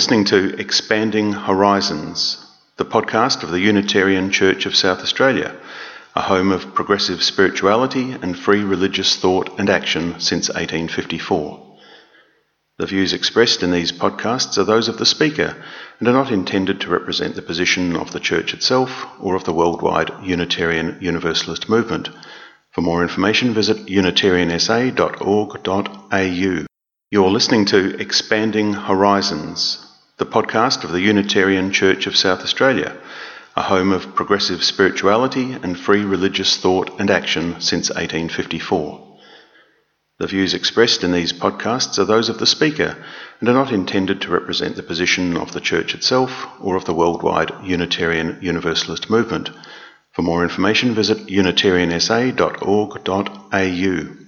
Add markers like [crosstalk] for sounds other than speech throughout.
listening to Expanding Horizons, the podcast of the Unitarian Church of South Australia, a home of progressive spirituality and free religious thought and action since 1854. The views expressed in these podcasts are those of the speaker and are not intended to represent the position of the Church itself or of the worldwide Unitarian Universalist movement. For more information, visit unitariansa.org.au. You're listening to Expanding Horizons, the podcast of the Unitarian Church of South Australia, a home of progressive spirituality and free religious thought and action since 1854. The views expressed in these podcasts are those of the speaker and are not intended to represent the position of the Church itself or of the worldwide Unitarian Universalist movement. For more information, visit unitariansa.org.au.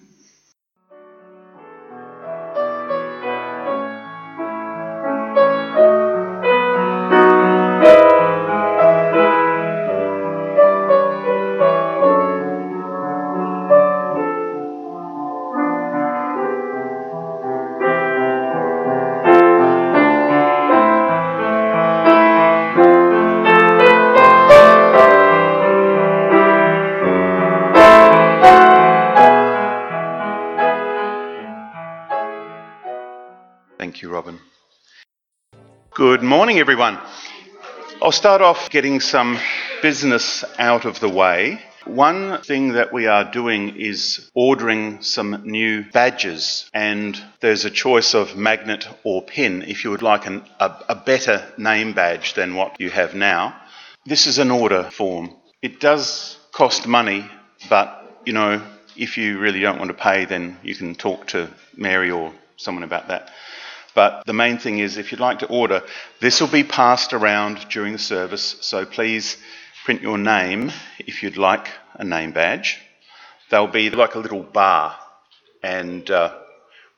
You, Robin. Good morning, everyone. I'll start off getting some business out of the way. One thing that we are doing is ordering some new badges, and there's a choice of magnet or pin if you would like an, a, a better name badge than what you have now. This is an order form. It does cost money, but you know, if you really don't want to pay, then you can talk to Mary or someone about that. But the main thing is, if you'd like to order, this will be passed around during the service. So please print your name if you'd like a name badge. They'll be like a little bar, and uh,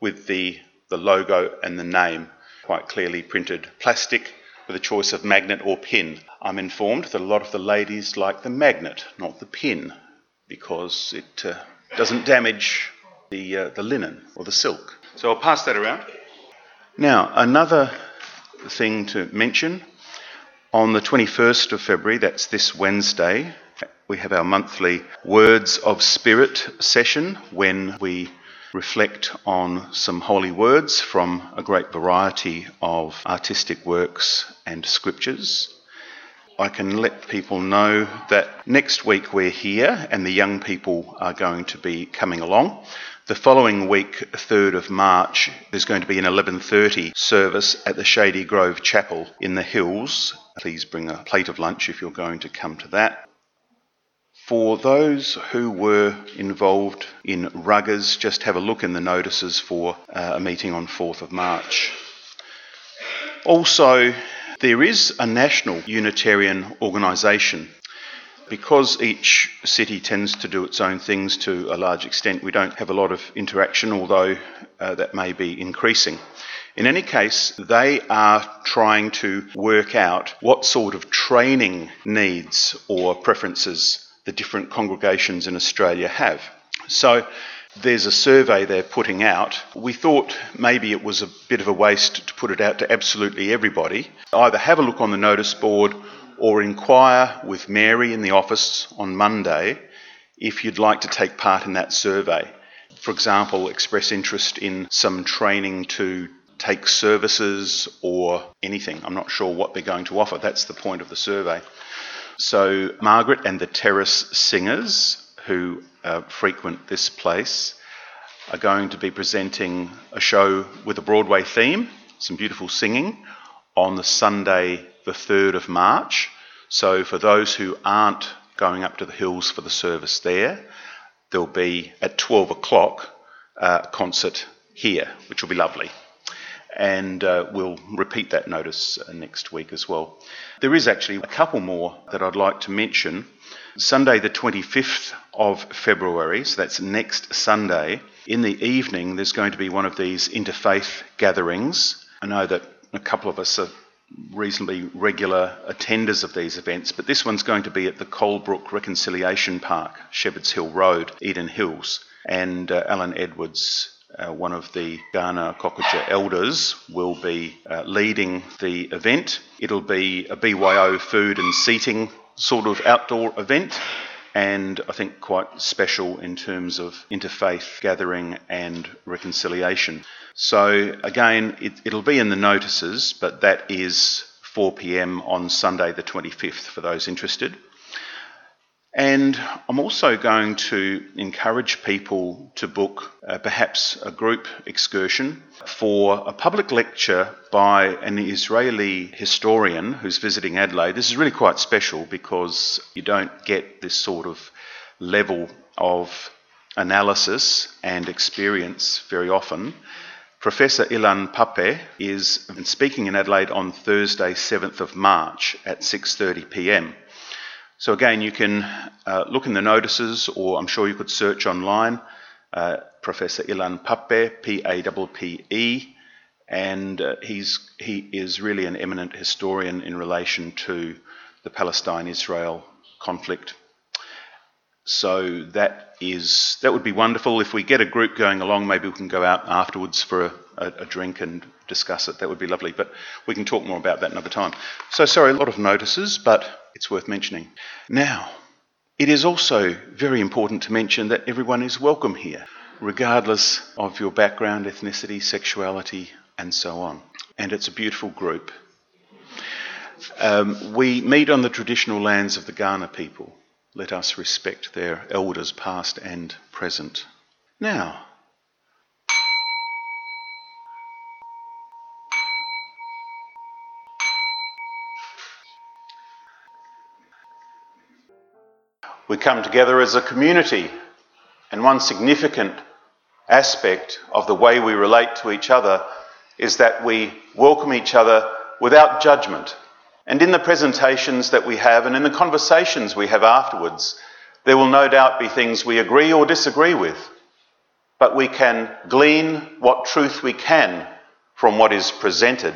with the the logo and the name quite clearly printed, plastic with a choice of magnet or pin. I'm informed that a lot of the ladies like the magnet, not the pin, because it uh, doesn't damage the uh, the linen or the silk. So I'll pass that around. Now, another thing to mention on the 21st of February, that's this Wednesday, we have our monthly Words of Spirit session when we reflect on some holy words from a great variety of artistic works and scriptures. I can let people know that next week we're here and the young people are going to be coming along. The following week, 3rd of March, there's going to be an 11:30 service at the Shady Grove Chapel in the Hills. Please bring a plate of lunch if you're going to come to that. For those who were involved in ruggers, just have a look in the notices for uh, a meeting on 4th of March. Also, there is a national Unitarian organisation because each city tends to do its own things to a large extent, we don't have a lot of interaction, although uh, that may be increasing. In any case, they are trying to work out what sort of training needs or preferences the different congregations in Australia have. So there's a survey they're putting out. We thought maybe it was a bit of a waste to put it out to absolutely everybody. Either have a look on the notice board or inquire with Mary in the office on Monday if you'd like to take part in that survey. For example, express interest in some training to take services or anything. I'm not sure what they're going to offer. That's the point of the survey. So, Margaret and the Terrace Singers, who uh, frequent this place, are going to be presenting a show with a Broadway theme, some beautiful singing, on the Sunday, the 3rd of March. So, for those who aren't going up to the hills for the service there, there'll be at 12 o'clock uh, a concert here, which will be lovely. And uh, we'll repeat that notice uh, next week as well. There is actually a couple more that I'd like to mention. Sunday, the 25th of February, so that's next Sunday, in the evening, there's going to be one of these interfaith gatherings. I know that a couple of us are reasonably regular attenders of these events, but this one's going to be at the Colebrook Reconciliation Park, Shepherds Hill Road, Eden Hills, and uh, Alan Edwards uh, one of the Kaurna Kokatja elders, will be uh, leading the event. It'll be a BYO food and seating sort of outdoor event, and I think quite special in terms of interfaith gathering and reconciliation. So, again, it, will be in the notices, but that is 4 pm on Sunday, the 25th, for those interested. And I'm also going to encourage people to book uh, perhaps a group excursion for a public lecture by an Israeli historian who's visiting Adelaide. This is really quite special because you don't get this sort of level of analysis and experience very often. Professor Ilan Pappé is speaking in Adelaide on Thursday, 7th of March at 6:30 p.m. So again, you can uh, look in the notices, or I'm sure you could search online. Uh, Professor Ilan Pappe, P-A-P-P-E, and uh, he's he is really an eminent historian in relation to the Palestine-Israel conflict. So that is that would be wonderful if we get a group going along. Maybe we can go out afterwards for a, a, a drink and discuss it. That would be lovely. But we can talk more about that another time. So sorry, a lot of notices, but it's worth mentioning. Now, it is also very important to mention that everyone is welcome here, regardless of your background, ethnicity, sexuality, and so on. And it's a beautiful group. Um, we meet on the traditional lands of the Kaurna people. Let us respect their elders, past and present. Now, we come together as a community. And one significant aspect of the way we relate to each other is that we welcome each other without judgment. And in the presentations that we have and in the conversations we have afterwards, there will no doubt be things we agree or disagree with. But we can glean what truth we can from what is presented.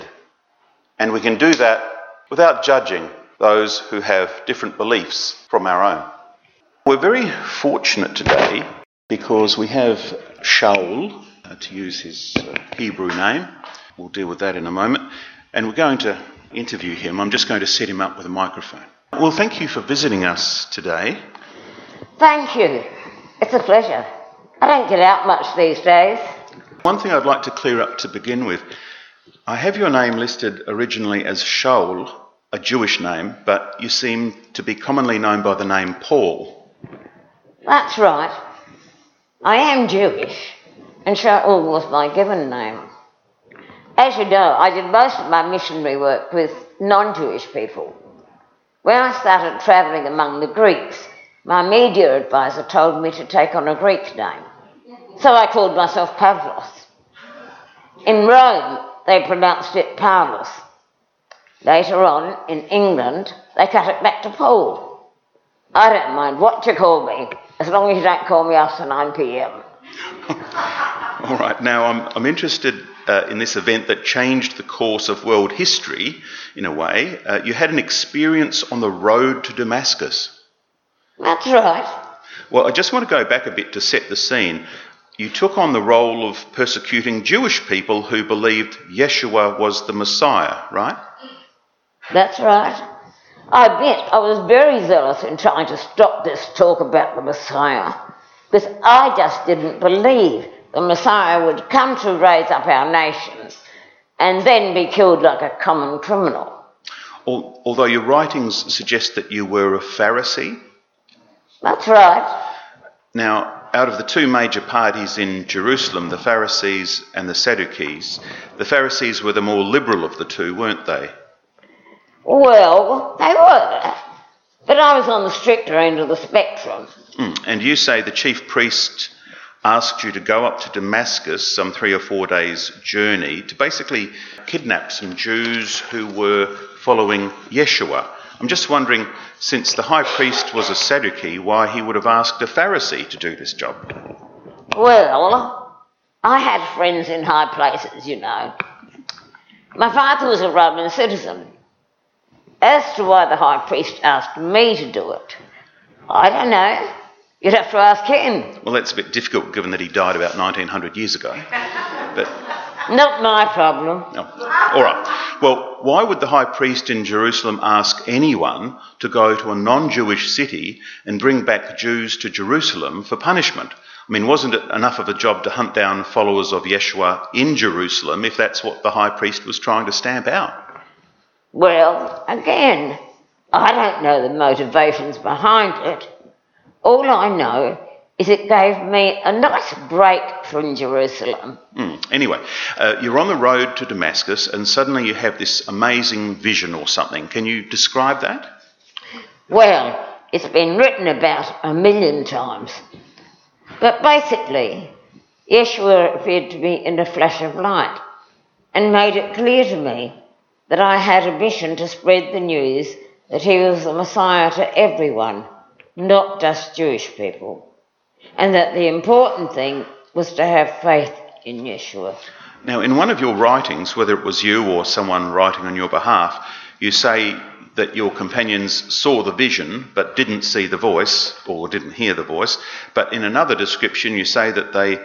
And we can do that without judging those who have different beliefs from our own. We're very fortunate today because we have Shaul, uh, to use his uh, Hebrew name. We'll deal with that in a moment. And we're going to interview him. I'm just going to set him up with a microphone. Well, thank you for visiting us today. Thank you. It's a pleasure. I don't get out much these days. One thing I'd like to clear up to begin with I have your name listed originally as Shaul, a Jewish name, but you seem to be commonly known by the name Paul. That's right. I am Jewish, and Shaul was my given name. As you know, I did most of my missionary work with non Jewish people. When I started travelling among the Greeks, my media advisor told me to take on a Greek name. So I called myself Pavlos. In Rome, they pronounced it Paulus. Later on, in England, they cut it back to Paul. I don't mind what you call me, as long as you don't call me after 9 pm. [laughs] All right, now I'm, I'm interested uh, in this event that changed the course of world history in a way. Uh, you had an experience on the road to Damascus. That's right. Well, I just want to go back a bit to set the scene. You took on the role of persecuting Jewish people who believed Yeshua was the Messiah, right? That's right. I admit I was very zealous in trying to stop this talk about the Messiah because I just didn't believe the Messiah would come to raise up our nations and then be killed like a common criminal. Although your writings suggest that you were a Pharisee? That's right. Now, out of the two major parties in Jerusalem, the Pharisees and the Sadducees, the Pharisees were the more liberal of the two, weren't they? Well, they were. But I was on the stricter end of the spectrum. Mm. And you say the chief priest asked you to go up to Damascus, some three or four days' journey, to basically kidnap some Jews who were following Yeshua. I'm just wondering, since the high priest was a Sadducee, why he would have asked a Pharisee to do this job. Well, I had friends in high places, you know. My father was a Roman citizen. As to why the high priest asked me to do it, I don't know. You'd have to ask him. Well, that's a bit difficult given that he died about 1900 years ago. But Not my problem. no. all right. Well, why would the high priest in Jerusalem ask anyone to go to a non-Jewish city and bring back Jews to Jerusalem for punishment? I mean, wasn't it enough of a job to hunt down followers of Yeshua in Jerusalem if that's what the high priest was trying to stamp out? Well, again, I don't know the motivations behind it. All I know is it gave me a nice break from Jerusalem. Hmm. Anyway, uh, you're on the road to Damascus and suddenly you have this amazing vision or something. Can you describe that? Well, it's been written about a million times. But basically, Yeshua appeared to me in a flash of light and made it clear to me that I had a mission to spread the news that he was the Messiah to everyone, not just Jewish people, and that the important thing was to have faith in Yeshua. Now, in one of your writings, whether it was you or someone writing on your behalf, you say that your companions saw the vision but didn't see the voice or didn't hear the voice. But in another description, you say that they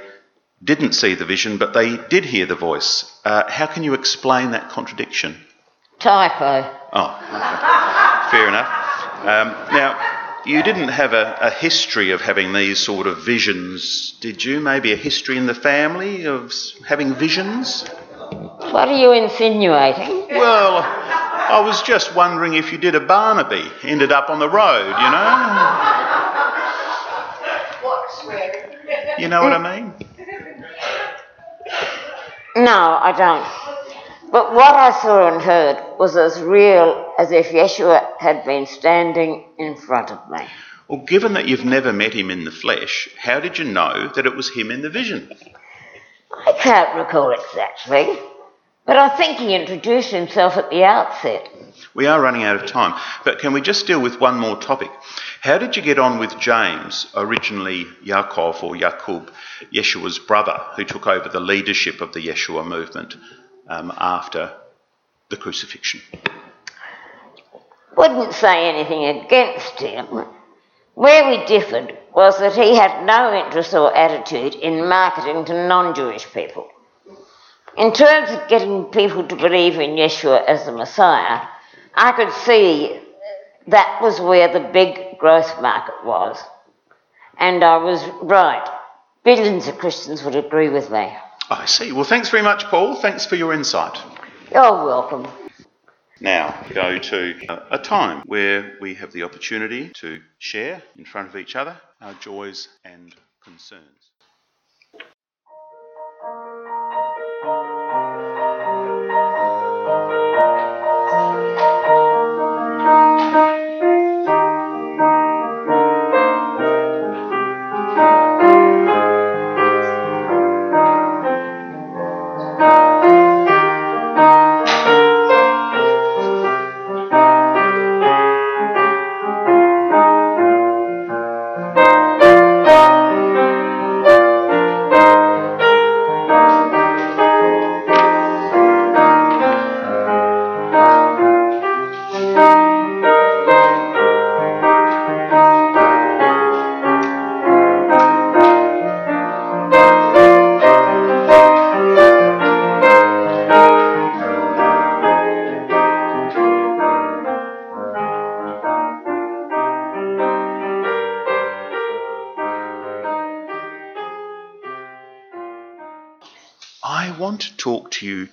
didn't see the vision but they did hear the voice. Uh, how can you explain that contradiction? Typo. Oh, okay. fair enough. Um, now, you didn't have a, a history of having these sort of visions, did you? Maybe a history in the family of having visions? What are you insinuating? Well, I was just wondering if you did a Barnaby, ended up on the road, you know? What's weird? You know what I mean? No, I don't. But what I saw and heard was as real as if Yeshua had been standing in front of me. Well, given that you've never met him in the flesh, how did you know that it was him in the vision? I can't recall exactly, but I think he introduced himself at the outset. We are running out of time, but can we just deal with one more topic? How did you get on with James, originally Yaakov or Yakub, Yeshua's brother, who took over the leadership of the Yeshua movement um, after the crucifixion? Wouldn't say anything against him. Where we differed was that he had no interest or attitude in marketing to non Jewish people. In terms of getting people to believe in Yeshua as the Messiah, I could see that was where the big growth market was. And I was right. Billions of Christians would agree with me. I see. Well, thanks very much, Paul. Thanks for your insight. You're welcome. Now, go to a- a time where we have the opportunity to share in front of each other our joys and concerns.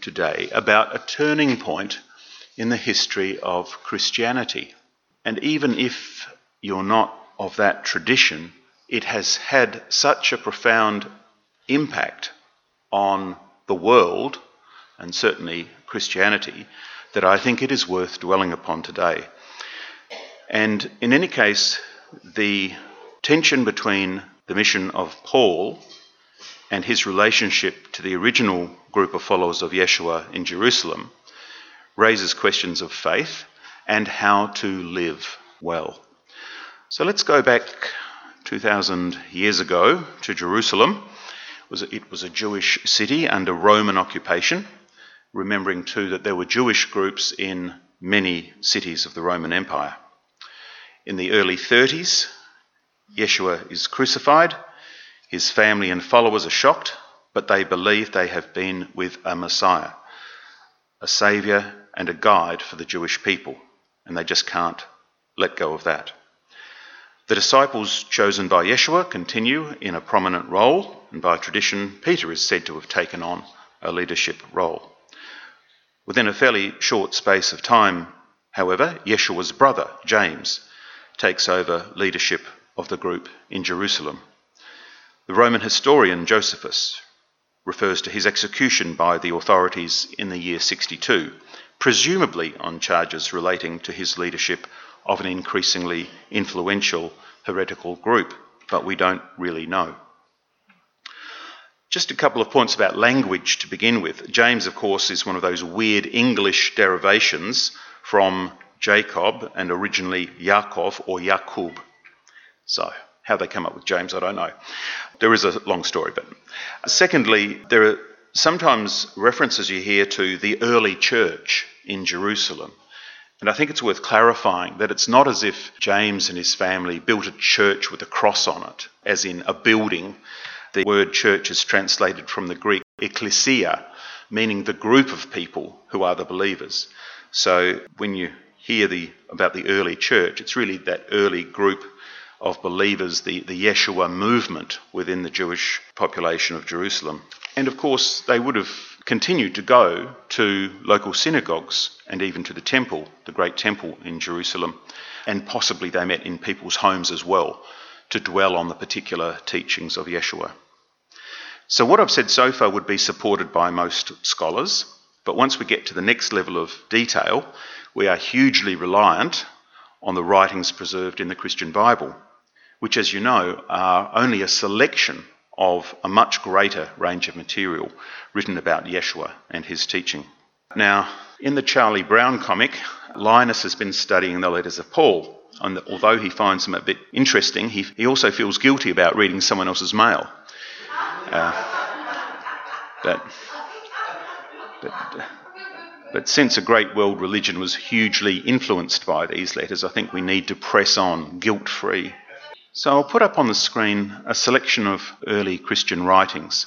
Today about a turning point in the history of Christianity. And even if you're not of that tradition, it has had such a profound impact on the world and certainly Christianity that I think it is worth dwelling upon today. And in any case, the tension between the mission of Paul and his relationship to the original group of followers of Yeshua in Jerusalem raises questions of faith and how to live well. So let's go back 2,000 years ago to Jerusalem. It was, a Jewish city under Roman occupation, remembering too that there were Jewish groups in many cities of the Roman Empire. In the early 30s, Yeshua is crucified. His family and followers are shocked, but they believe they have been with a Messiah, a Saviour and a guide for the Jewish people, and they just can't let go of that. The disciples chosen by Yeshua continue in a prominent role, and by tradition, Peter is said to have taken on a leadership role. Within a fairly short space of time, however, Yeshua's brother, James, takes over leadership of the group in Jerusalem. The Roman historian Josephus refers to his execution by the authorities in the year 62, presumably on charges relating to his leadership of an increasingly influential heretical group, but we don't really know. Just a couple of points about language to begin with. James, of course, is one of those weird English derivations from Jacob and originally Yaakov or Yakub. So, how they come up with James, I don't know. There is a long story, but secondly, there are sometimes references you hear to the early church in Jerusalem. And I think it's worth clarifying that it's not as if James and his family built a church with a cross on it, as in a building the word church is translated from the Greek ecclesia, meaning the group of people who are the believers. So when you hear the, about the early church, it's really that early group of believers, the, the Yeshua movement within the Jewish population of Jerusalem. And of course, they would have continued to go to local synagogues and even to the temple, the great temple in Jerusalem. And possibly they met in people's homes as well to dwell on the particular teachings of Yeshua. So, what I've said so far would be supported by most scholars, but once we get to the next level of detail, we are hugely reliant on the writings preserved in the Christian Bible, which, as you know, are only a selection of a much greater range of material written about Yeshua and his teaching. Now, in the Charlie Brown comic, Linus has been studying the letters of Paul, and although he finds them a bit interesting, he, he also feels guilty about reading someone else's mail. Uh, but, but, but since a great world religion was hugely influenced by these letters, I think we need to press on guilt free. So I'll put up on the screen a selection of early Christian writings.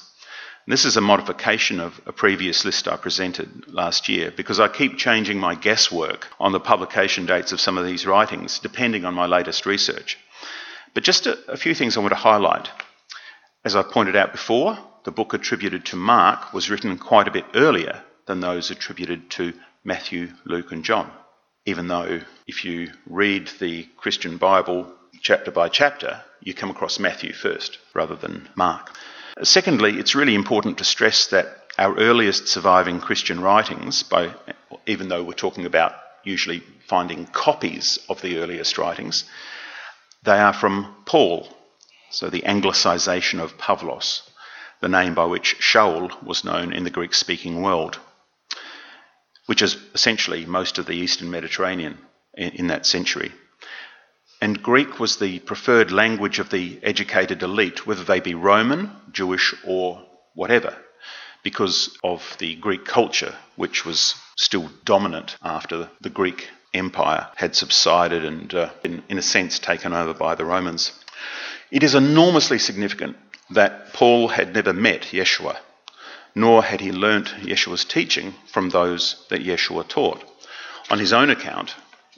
This is a modification of a previous list I presented last year because I keep changing my guesswork on the publication dates of some of these writings depending on my latest research. But just a, a few things I want to highlight. As I pointed out before, the book attributed to Mark was written quite a bit earlier than those attributed to Matthew, Luke, and John. Even though, if you read the Christian Bible chapter by chapter, you come across Matthew first rather than Mark. Secondly, it's really important to stress that our earliest surviving Christian writings, by, even though we're talking about usually finding copies of the earliest writings, they are from Paul, so the anglicisation of Pavlos, the name by which Shaul was known in the Greek speaking world, which is essentially most of the Eastern Mediterranean in, in that century. And Greek was the preferred language of the educated elite, whether they be Roman, Jewish, or whatever, because of the Greek culture, which was still dominant after the Greek Empire had subsided and, uh, in, in a sense, taken over by the Romans. It is enormously significant that Paul had never met Yeshua, nor had he learnt Yeshua's teaching from those that Yeshua taught. On his own account,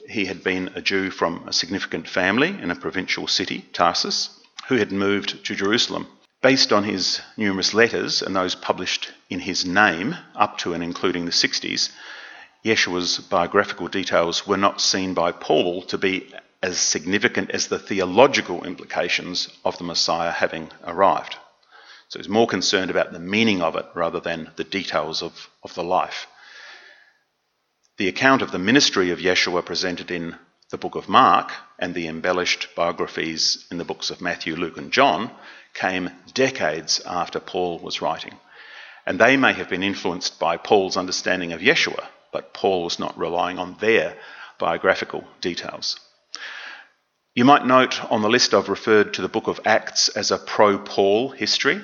he had been a Jew from a significant family in a provincial city, Tarsus, who had moved to Jerusalem. Based on his numerous letters and those published in his name up to and including the 60s, Yeshua's biographical details were not seen by Paul to be as significant as the theological implications of the Messiah having arrived. So he's more concerned about the meaning of it rather than the details of, of the life. The account of the ministry of Yeshua presented in the book of Mark and the embellished biographies in the books of Matthew, Luke, and John came decades after Paul was writing. And they may have been influenced by Paul's understanding of Yeshua, but Paul was not relying on their biographical details. You might note on the list I've referred to the book of Acts as a pro Paul history,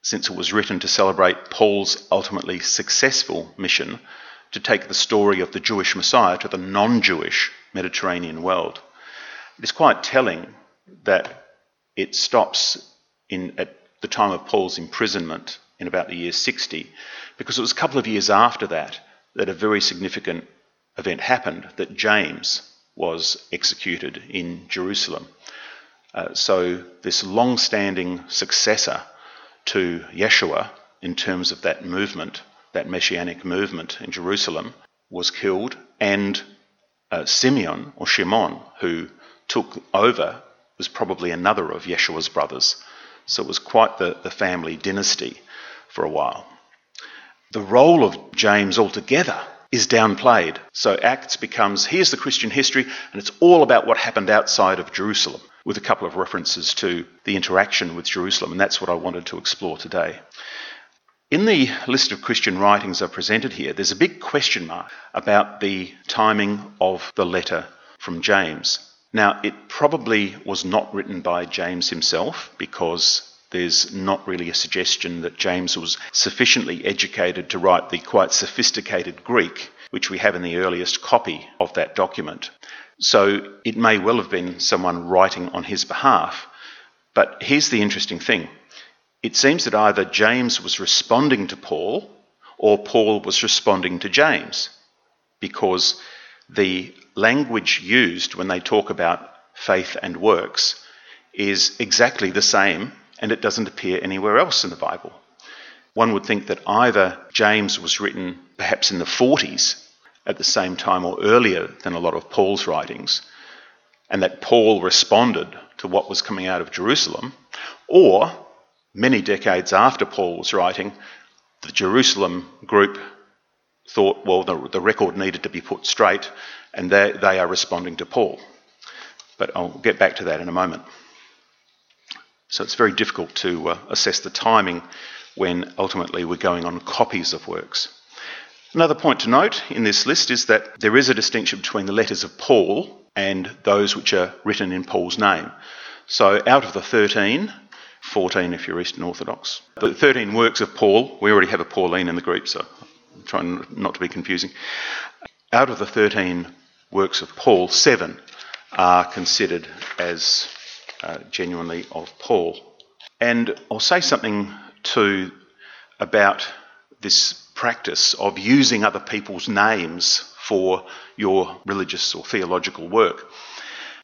since it was written to celebrate Paul's ultimately successful mission to take the story of the Jewish Messiah to the non Jewish Mediterranean world. It is quite telling that it stops in, at the time of Paul's imprisonment in about the year 60, because it was a couple of years after that that a very significant event happened that James was executed in Jerusalem. Uh, so, this long standing successor to Yeshua in terms of that movement, that messianic movement in Jerusalem, was killed, and uh, Simeon or Shimon, who took over, was probably another of Yeshua's brothers. So it was quite the, the family dynasty for a while. The role of James altogether is downplayed. So Acts becomes here's the Christian history, and it's all about what happened outside of Jerusalem, with a couple of references to the interaction with Jerusalem, and that's what I wanted to explore today. In the list of Christian writings I've presented here, there's a big question mark about the timing of the letter from James. Now, it probably was not written by James himself because there's not really a suggestion that James was sufficiently educated to write the quite sophisticated Greek, which we have in the earliest copy of that document. So it may well have been someone writing on his behalf. But here's the interesting thing it seems that either James was responding to Paul or Paul was responding to James because the language used when they talk about faith and works is exactly the same and it doesn't appear anywhere else in the Bible. One would think that either James was written perhaps in the 40s at the same time or earlier than a lot of Paul's writings, and that Paul responded to what was coming out of Jerusalem, or many decades after Paul was writing, the Jerusalem group thought, well, the, the record needed to be put straight, and they, they are responding to Paul. But I'll get back to that in a moment. So it's very difficult to uh, assess the timing when ultimately we're going on copies of works. Another point to note in this list is that there is a distinction between the letters of Paul and those which are written in Paul's name. So out of the 13, 14 if you're Eastern Orthodox, the 13 works of Paul, we already have a Pauline in the group, so I'm trying not to be confusing. Out of the 13 works of Paul, seven are considered as uh, genuinely of Paul. And I'll say something too about this practice of using other people's names for your religious or theological work.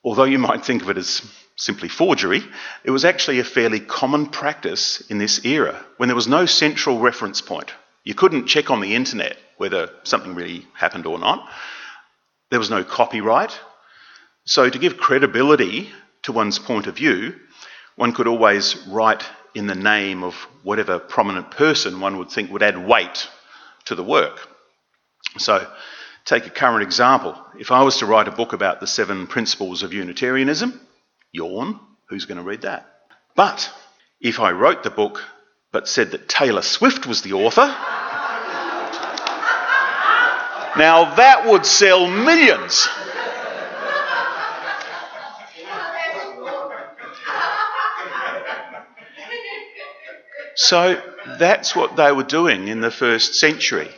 Although you might think of it as simply forgery, it was actually a fairly common practice in this era when there was no central reference point. You couldn't check on the internet whether something really happened or not. There was no copyright. So, to give credibility to one's point of view, one could always write in the name of whatever prominent person one would think would add weight to the work. So, take a current example. If I was to write a book about the seven principles of Unitarianism, yawn, who's going to read that? But if I wrote the book but said that Taylor Swift was the author, now that would sell millions. So that's what they were doing in the first century.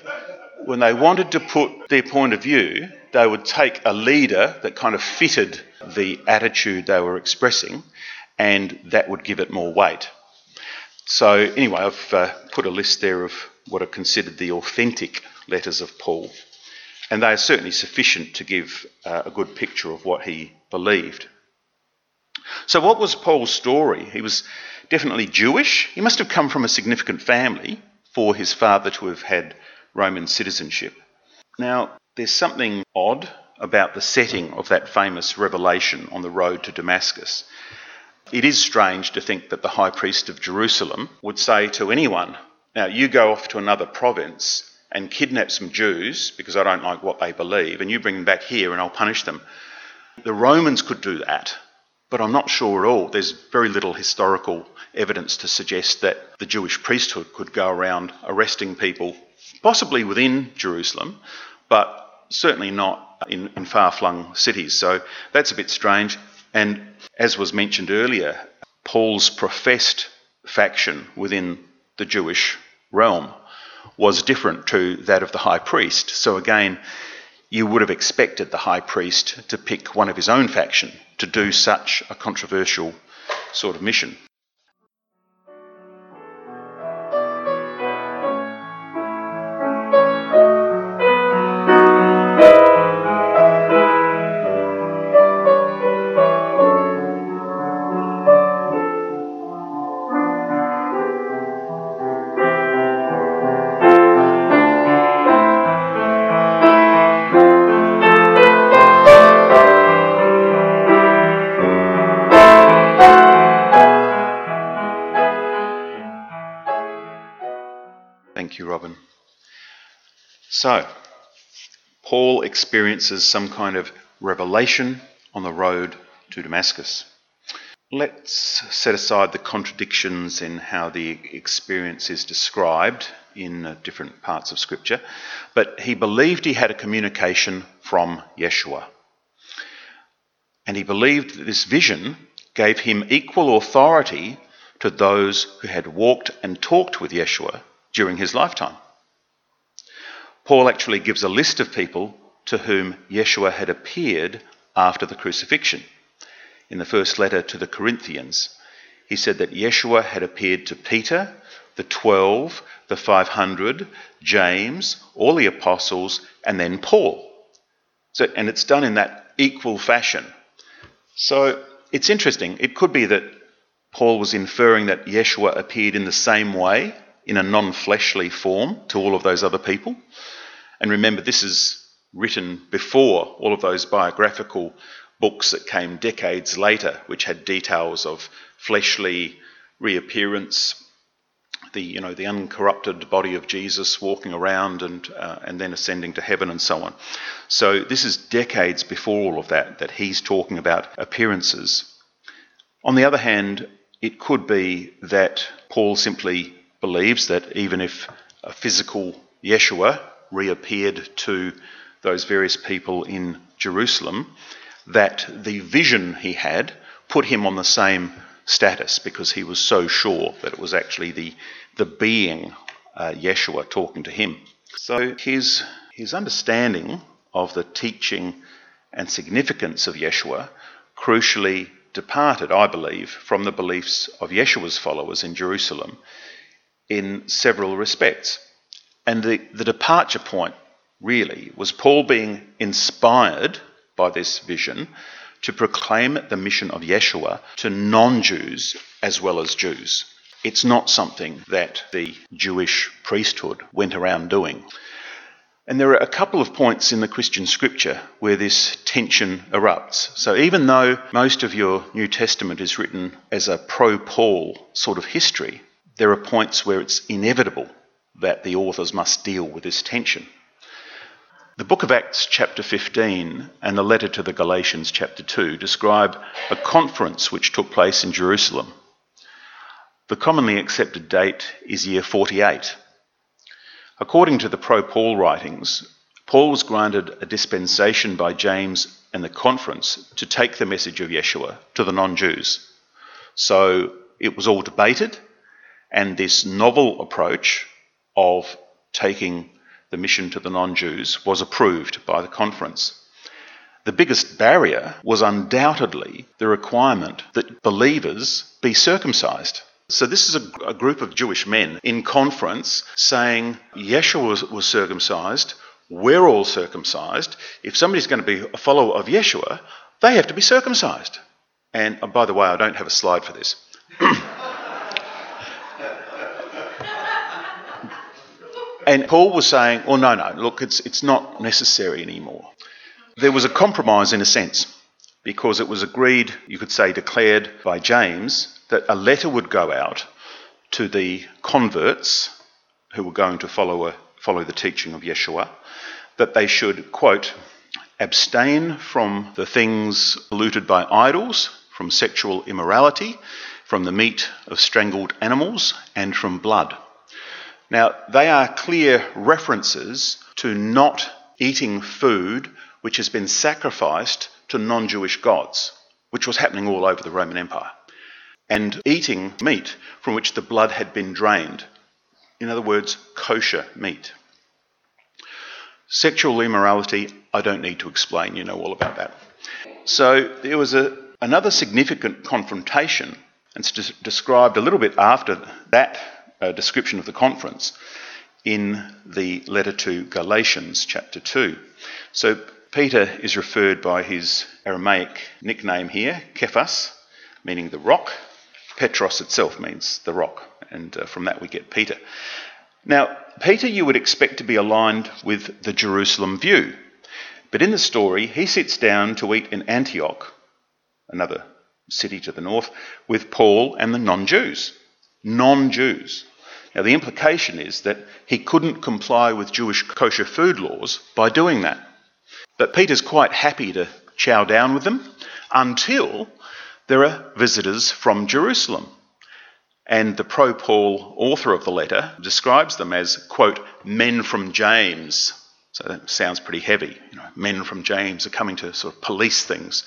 When they wanted to put their point of view, they would take a leader that kind of fitted the attitude they were expressing, and that would give it more weight. So, anyway, I've uh, put a list there of what are considered the authentic letters of Paul, and they are certainly sufficient to give uh, a good picture of what he believed. So, what was Paul's story? He was definitely Jewish. He must have come from a significant family for his father to have had Roman citizenship. Now, there's something odd about the setting of that famous revelation on the road to Damascus. It is strange to think that the high priest of Jerusalem would say to anyone, Now, you go off to another province and kidnap some Jews because I don't like what they believe, and you bring them back here and I'll punish them. The Romans could do that, but I'm not sure at all. There's very little historical evidence to suggest that the Jewish priesthood could go around arresting people, possibly within Jerusalem, but certainly not in, in far flung cities. So that's a bit strange. And as was mentioned earlier, Paul's professed faction within the Jewish realm was different to that of the high priest. So again, you would have expected the high priest to pick one of his own faction to do such a controversial sort of mission. So, Paul experiences some kind of revelation on the road to Damascus. Let's set aside the contradictions in how the experience is described in uh, different parts of Scripture, but he believed he had a communication from Yeshua. And he believed that this vision gave him equal authority to those who had walked and talked with Yeshua during his lifetime. Paul actually gives a list of people to whom Yeshua had appeared after the crucifixion. In the first letter to the Corinthians, he said that Yeshua had appeared to Peter, the 12, the 500, James, all the apostles, and then Paul. So, and it's done in that equal fashion. So it's interesting. It could be that Paul was inferring that Yeshua appeared in the same way in a non fleshly form to all of those other people. And remember, this is written before all of those biographical books that came decades later, which had details of fleshly reappearance, the you know the uncorrupted body of Jesus walking around and uh, and then ascending to heaven and so on. So this is decades before all of that that he's talking about appearances. On the other hand, it could be that Paul simply believes that even if a physical Yeshua reappeared to those various people in Jerusalem, that the vision he had put him on the same status because he was so sure that it was actually the, the being uh, Yeshua talking to him. So his, his understanding of the teaching and significance of Yeshua crucially departed, I believe, from the beliefs of Yeshua's followers in Jerusalem in several respects. And the, the departure point really was Paul being inspired by this vision to proclaim the mission of Yeshua to non Jews as well as Jews. It's not something that the Jewish priesthood went around doing. And there are a couple of points in the Christian scripture where this tension erupts. So even though most of your New Testament is written as a pro Paul sort of history, there are points where it's inevitable that the authors must deal with this tension. The book of Acts, chapter 15, and the letter to the Galatians, chapter 2, describe a conference which took place in Jerusalem. The commonly accepted date is year 48. According to the pro Paul writings, Paul was granted a dispensation by James and the conference to take the message of Yeshua to the non Jews. So it was all debated, and this novel approach of taking the mission to the non Jews was approved by the conference. The biggest barrier was undoubtedly the requirement that believers be circumcised. So, this is a, a group of Jewish men in conference saying Yeshua was, was circumcised, we're all circumcised. If somebody's going to be a follower of Yeshua, they have to be circumcised. And oh, by the way, I don't have a slide for this. [clears throat] And Paul was saying, well, no, no, look, it's, it's not necessary anymore. There was a compromise in a sense, because it was agreed, you could say declared by James, that a letter would go out to the converts who were going to follow, a, follow the teaching of Yeshua, that they should, quote, abstain from the things polluted by idols, from sexual immorality, from the meat of strangled animals, and from blood. Now, they are clear references to not eating food which has been sacrificed to non Jewish gods, which was happening all over the Roman Empire, and eating meat from which the blood had been drained. In other words, kosher meat. Sexual immorality I don't need to explain, you know all about that. So there was a, another significant confrontation, and it's des- described a little bit after that uh, description of the conference in the letter to Galatians, chapter 2. So Peter is referred by his Aramaic nickname here, Kephas, meaning the rock. Petros itself means the rock, and uh, from that we get Peter. Now, Peter you would expect to be aligned with the Jerusalem view, but in the story he sits down to eat in Antioch, another city to the north, with Paul and the non Jews. Non Jews. Now, the implication is that he couldn't comply with Jewish kosher food laws by doing that. But Peter's quite happy to chow down with them until there are visitors from Jerusalem. And the pro Paul author of the letter describes them as, quote, men from James. So that sounds pretty heavy. You know, men from James are coming to sort of police things.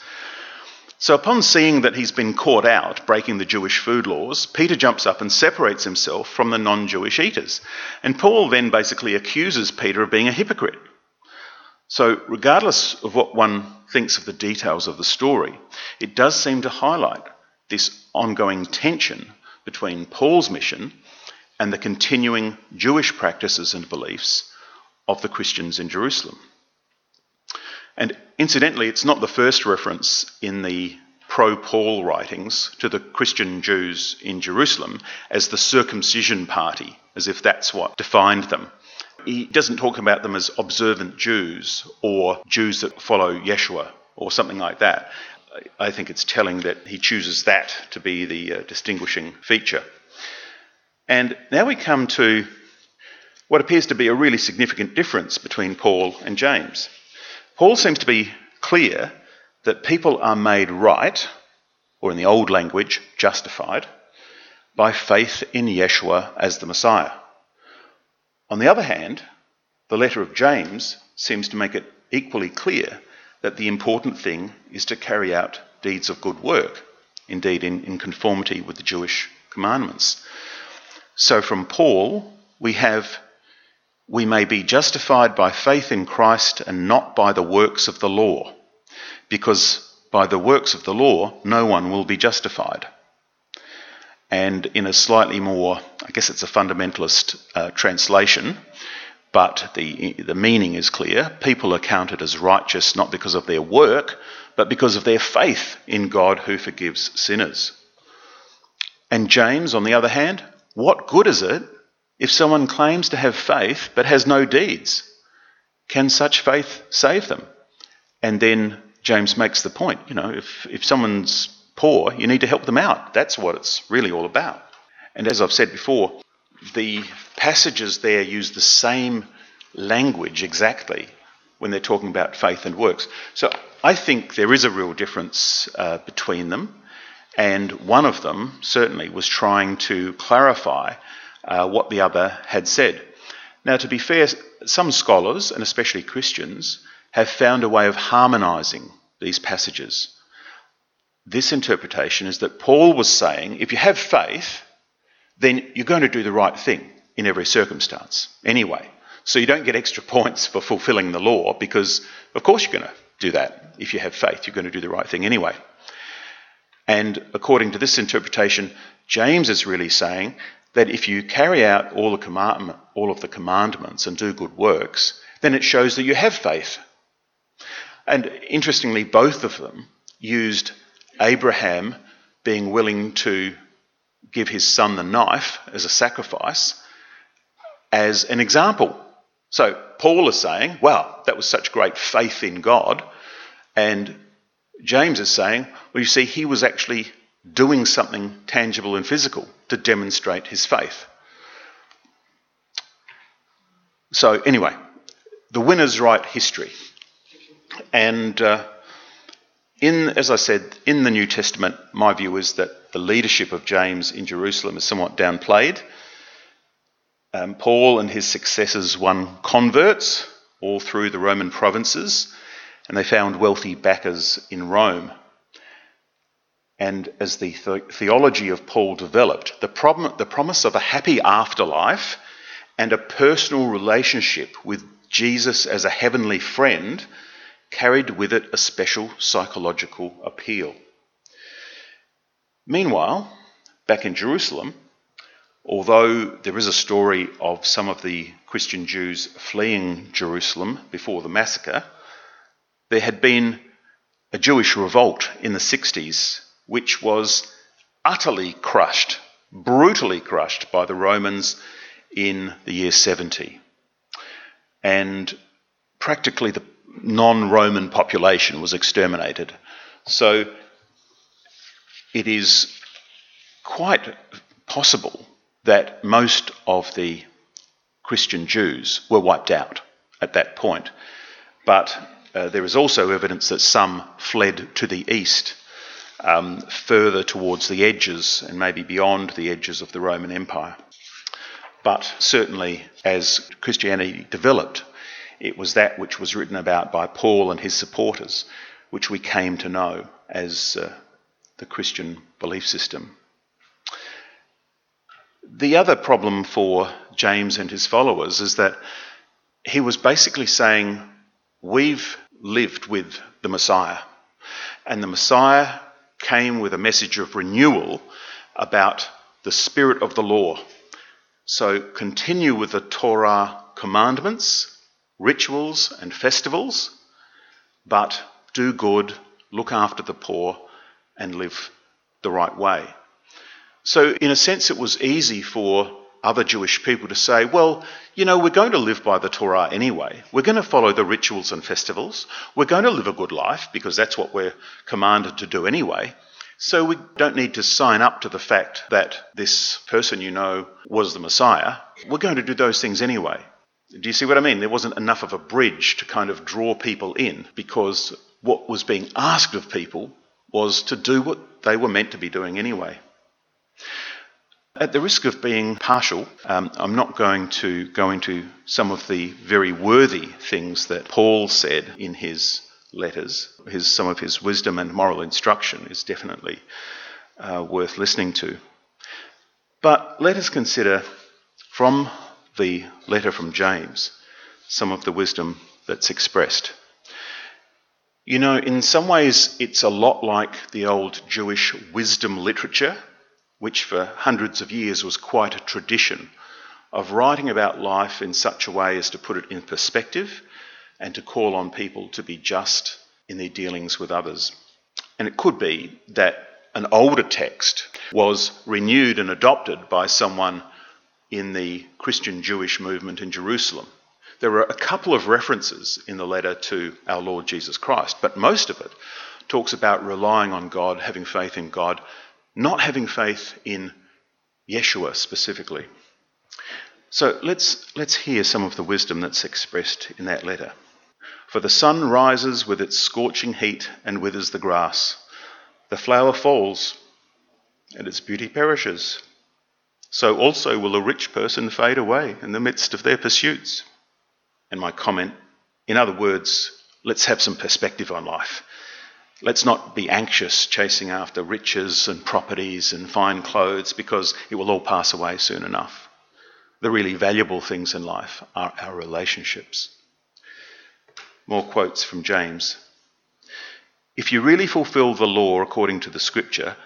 So, upon seeing that he's been caught out breaking the Jewish food laws, Peter jumps up and separates himself from the non Jewish eaters. And Paul then basically accuses Peter of being a hypocrite. So, regardless of what one thinks of the details of the story, it does seem to highlight this ongoing tension between Paul's mission and the continuing Jewish practices and beliefs of the Christians in Jerusalem. And incidentally, it's not the first reference in the pro Paul writings to the Christian Jews in Jerusalem as the circumcision party, as if that's what defined them. He doesn't talk about them as observant Jews or Jews that follow Yeshua or something like that. I think it's telling that he chooses that to be the uh, distinguishing feature. And now we come to what appears to be a really significant difference between Paul and James. Paul seems to be clear that people are made right, or in the old language, justified, by faith in Yeshua as the Messiah. On the other hand, the letter of James seems to make it equally clear that the important thing is to carry out deeds of good work, indeed, in, in conformity with the Jewish commandments. So from Paul, we have we may be justified by faith in Christ and not by the works of the law, because by the works of the law, no one will be justified. And in a slightly more, I guess it's a fundamentalist uh, translation, but the, the meaning is clear. People are counted as righteous not because of their work, but because of their faith in God who forgives sinners. And James, on the other hand, what good is it if someone claims to have faith but has no deeds, can such faith save them? And then James makes the point you know, if, if someone's poor, you need to help them out. That's what it's really all about. And as I've said before, the passages there use the same language exactly when they're talking about faith and works. So I think there is a real difference uh, between them. And one of them certainly was trying to clarify uh, what the other had said. Now, to be fair, some scholars, and especially Christians, have found a way of harmonising these passages. This interpretation is that Paul was saying if you have faith, then you're going to do the right thing in every circumstance anyway. So you don't get extra [laughs] points for fulfilling the law because, of course, you're going to do that. If you have faith, you're going to do the right thing anyway. And according to this interpretation, James is really saying that if you carry out all, the command, all of the commandments and do good works, then it shows that you have faith. And interestingly, both of them used Abraham being willing to give his son the knife as a sacrifice as an example. So Paul is saying, wow, that was such great faith in God. And James is saying, well, you see, he was actually doing something tangible and physical to demonstrate his faith. So, anyway, the winners write history. And uh, in, as I said, in the New Testament, my view is that the leadership of James in Jerusalem is somewhat downplayed. Um, Paul and his successors won converts all through the Roman provinces, and they found wealthy backers in Rome. And as the theology of Paul developed, the, problem, the promise of a happy afterlife and a personal relationship with Jesus as a heavenly friend carried with it a special psychological appeal. Meanwhile, back in Jerusalem, although there is a story of some of the Christian Jews fleeing Jerusalem before the massacre, there had been a Jewish revolt in the 60s which was utterly crushed, brutally crushed by the Romans in the year 70. And practically the non Roman population was exterminated. So it is quite possible that most of the Christian Jews were wiped out at that point. But uh, there is also evidence that some fled to the east, um, further towards the edges and maybe beyond the edges of the Roman Empire. But certainly, as Christianity developed, it was that which was written about by Paul and his supporters, which we came to know as uh, the Christian belief system. The other problem for James and his followers is that he was basically saying, We've lived with the Messiah, and the Messiah came with a message of renewal about the spirit of the law. So continue with the Torah commandments, rituals, and festivals, but do good, look after the poor, and live the right way. So, in a sense, it was easy for other Jewish people to say, well, you know, we're going to live by the Torah anyway. We're going to follow the rituals and festivals. We're going to live a good life because that's what we're commanded to do anyway. So we don't need to sign up to the fact that this person you know was the Messiah. We're going to do those things anyway. Do you see what I mean? There wasn't enough of a bridge to kind of draw people in because what was being asked of people was to do what they were meant to be doing anyway. At the risk of being partial, um, I'm not going to go into some of the very worthy things that Paul said in his letters. His, some of his wisdom and moral instruction is definitely uh, worth listening to. But let us consider from the letter from James some of the wisdom that's expressed. You know, in some ways, it's a lot like the old Jewish wisdom literature which for hundreds of years was quite a tradition of writing about life in such a way as to put it in perspective and to call on people to be just in their dealings with others. And it could be that an older text was renewed and adopted by someone in the Christian Jewish movement in Jerusalem. There are a couple of references in the letter to our Lord Jesus Christ, but most of it talks about relying on God, having faith in God, not having faith in Yeshua specifically. So let's, let's hear some of the wisdom that's expressed in that letter. For the sun rises with its scorching heat and withers the grass. The flower falls and its beauty perishes. So also will a rich person fade away in the midst of their pursuits. And my comment, in other words, let's have some perspective on life. Let's not be anxious chasing after riches and properties and fine clothes because it will all pass away soon enough. The really valuable things in life are our relationships. More quotes from James. If you really fulfill the law according to the scripture,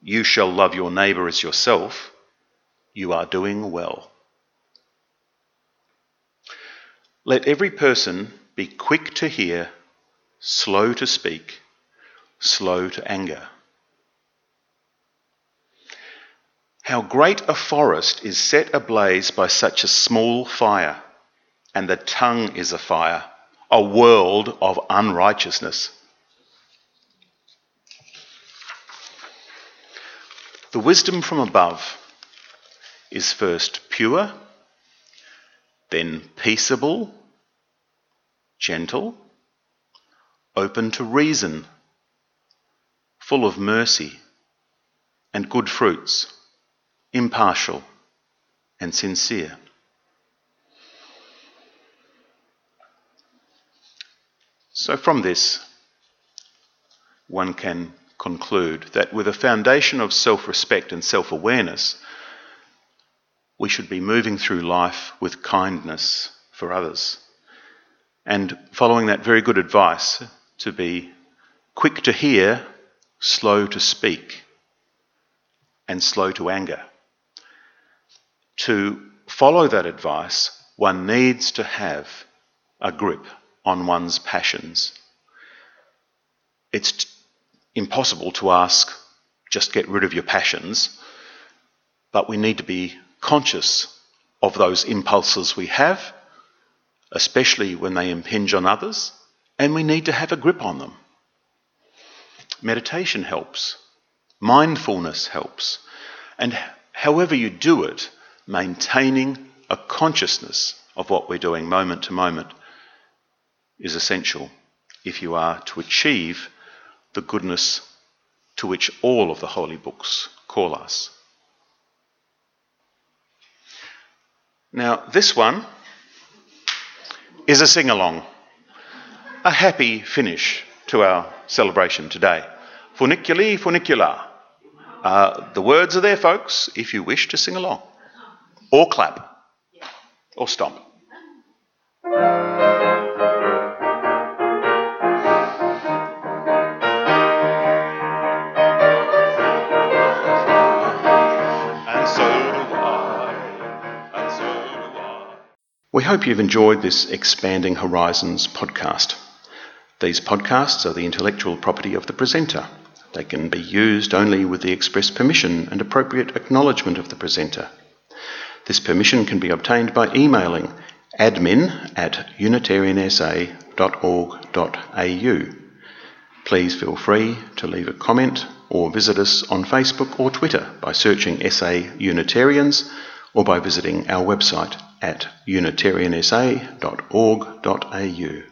you shall love your neighbour as yourself, you are doing well. Let every person be quick to hear, slow to speak slow to anger. How great a forest is set ablaze by such a small fire, and the tongue is a fire, a world of unrighteousness. The wisdom from above is first pure, then peaceable, gentle, open to reason full of mercy and good fruits, impartial and sincere. So, from this, one can conclude that with a foundation of self respect and self awareness, we should be moving through life with kindness for others. and following that very good advice to be quick to hear, slow to speak, and slow to anger. To follow that advice, one needs to have a grip on one's passions. It's impossible to ask, just get rid of your passions, but we need to be conscious of those impulses we have, especially when they impinge on others, and we need to have a grip on them. Meditation helps, mindfulness helps, and however you do it, maintaining a consciousness of what we're doing moment to moment is essential if you are to achieve the goodness to which all of the holy books call us. Now, this one is a sing along, a happy finish to our celebration today. Funiculi, funicula. Uh, the words are there, folks, if you wish to sing along, or clap, or stomp. We hope you've enjoyed this Expanding Horizons podcast. These podcasts are the intellectual property of the presenter. They can be used only with the express permission and appropriate acknowledgement of the presenter. This permission can be obtained by emailing admin at unitariansa.org.au. Please feel free to leave a comment or visit us on Facebook or Twitter by searching SA Unitarians or by visiting our website at unitariansa.org.au.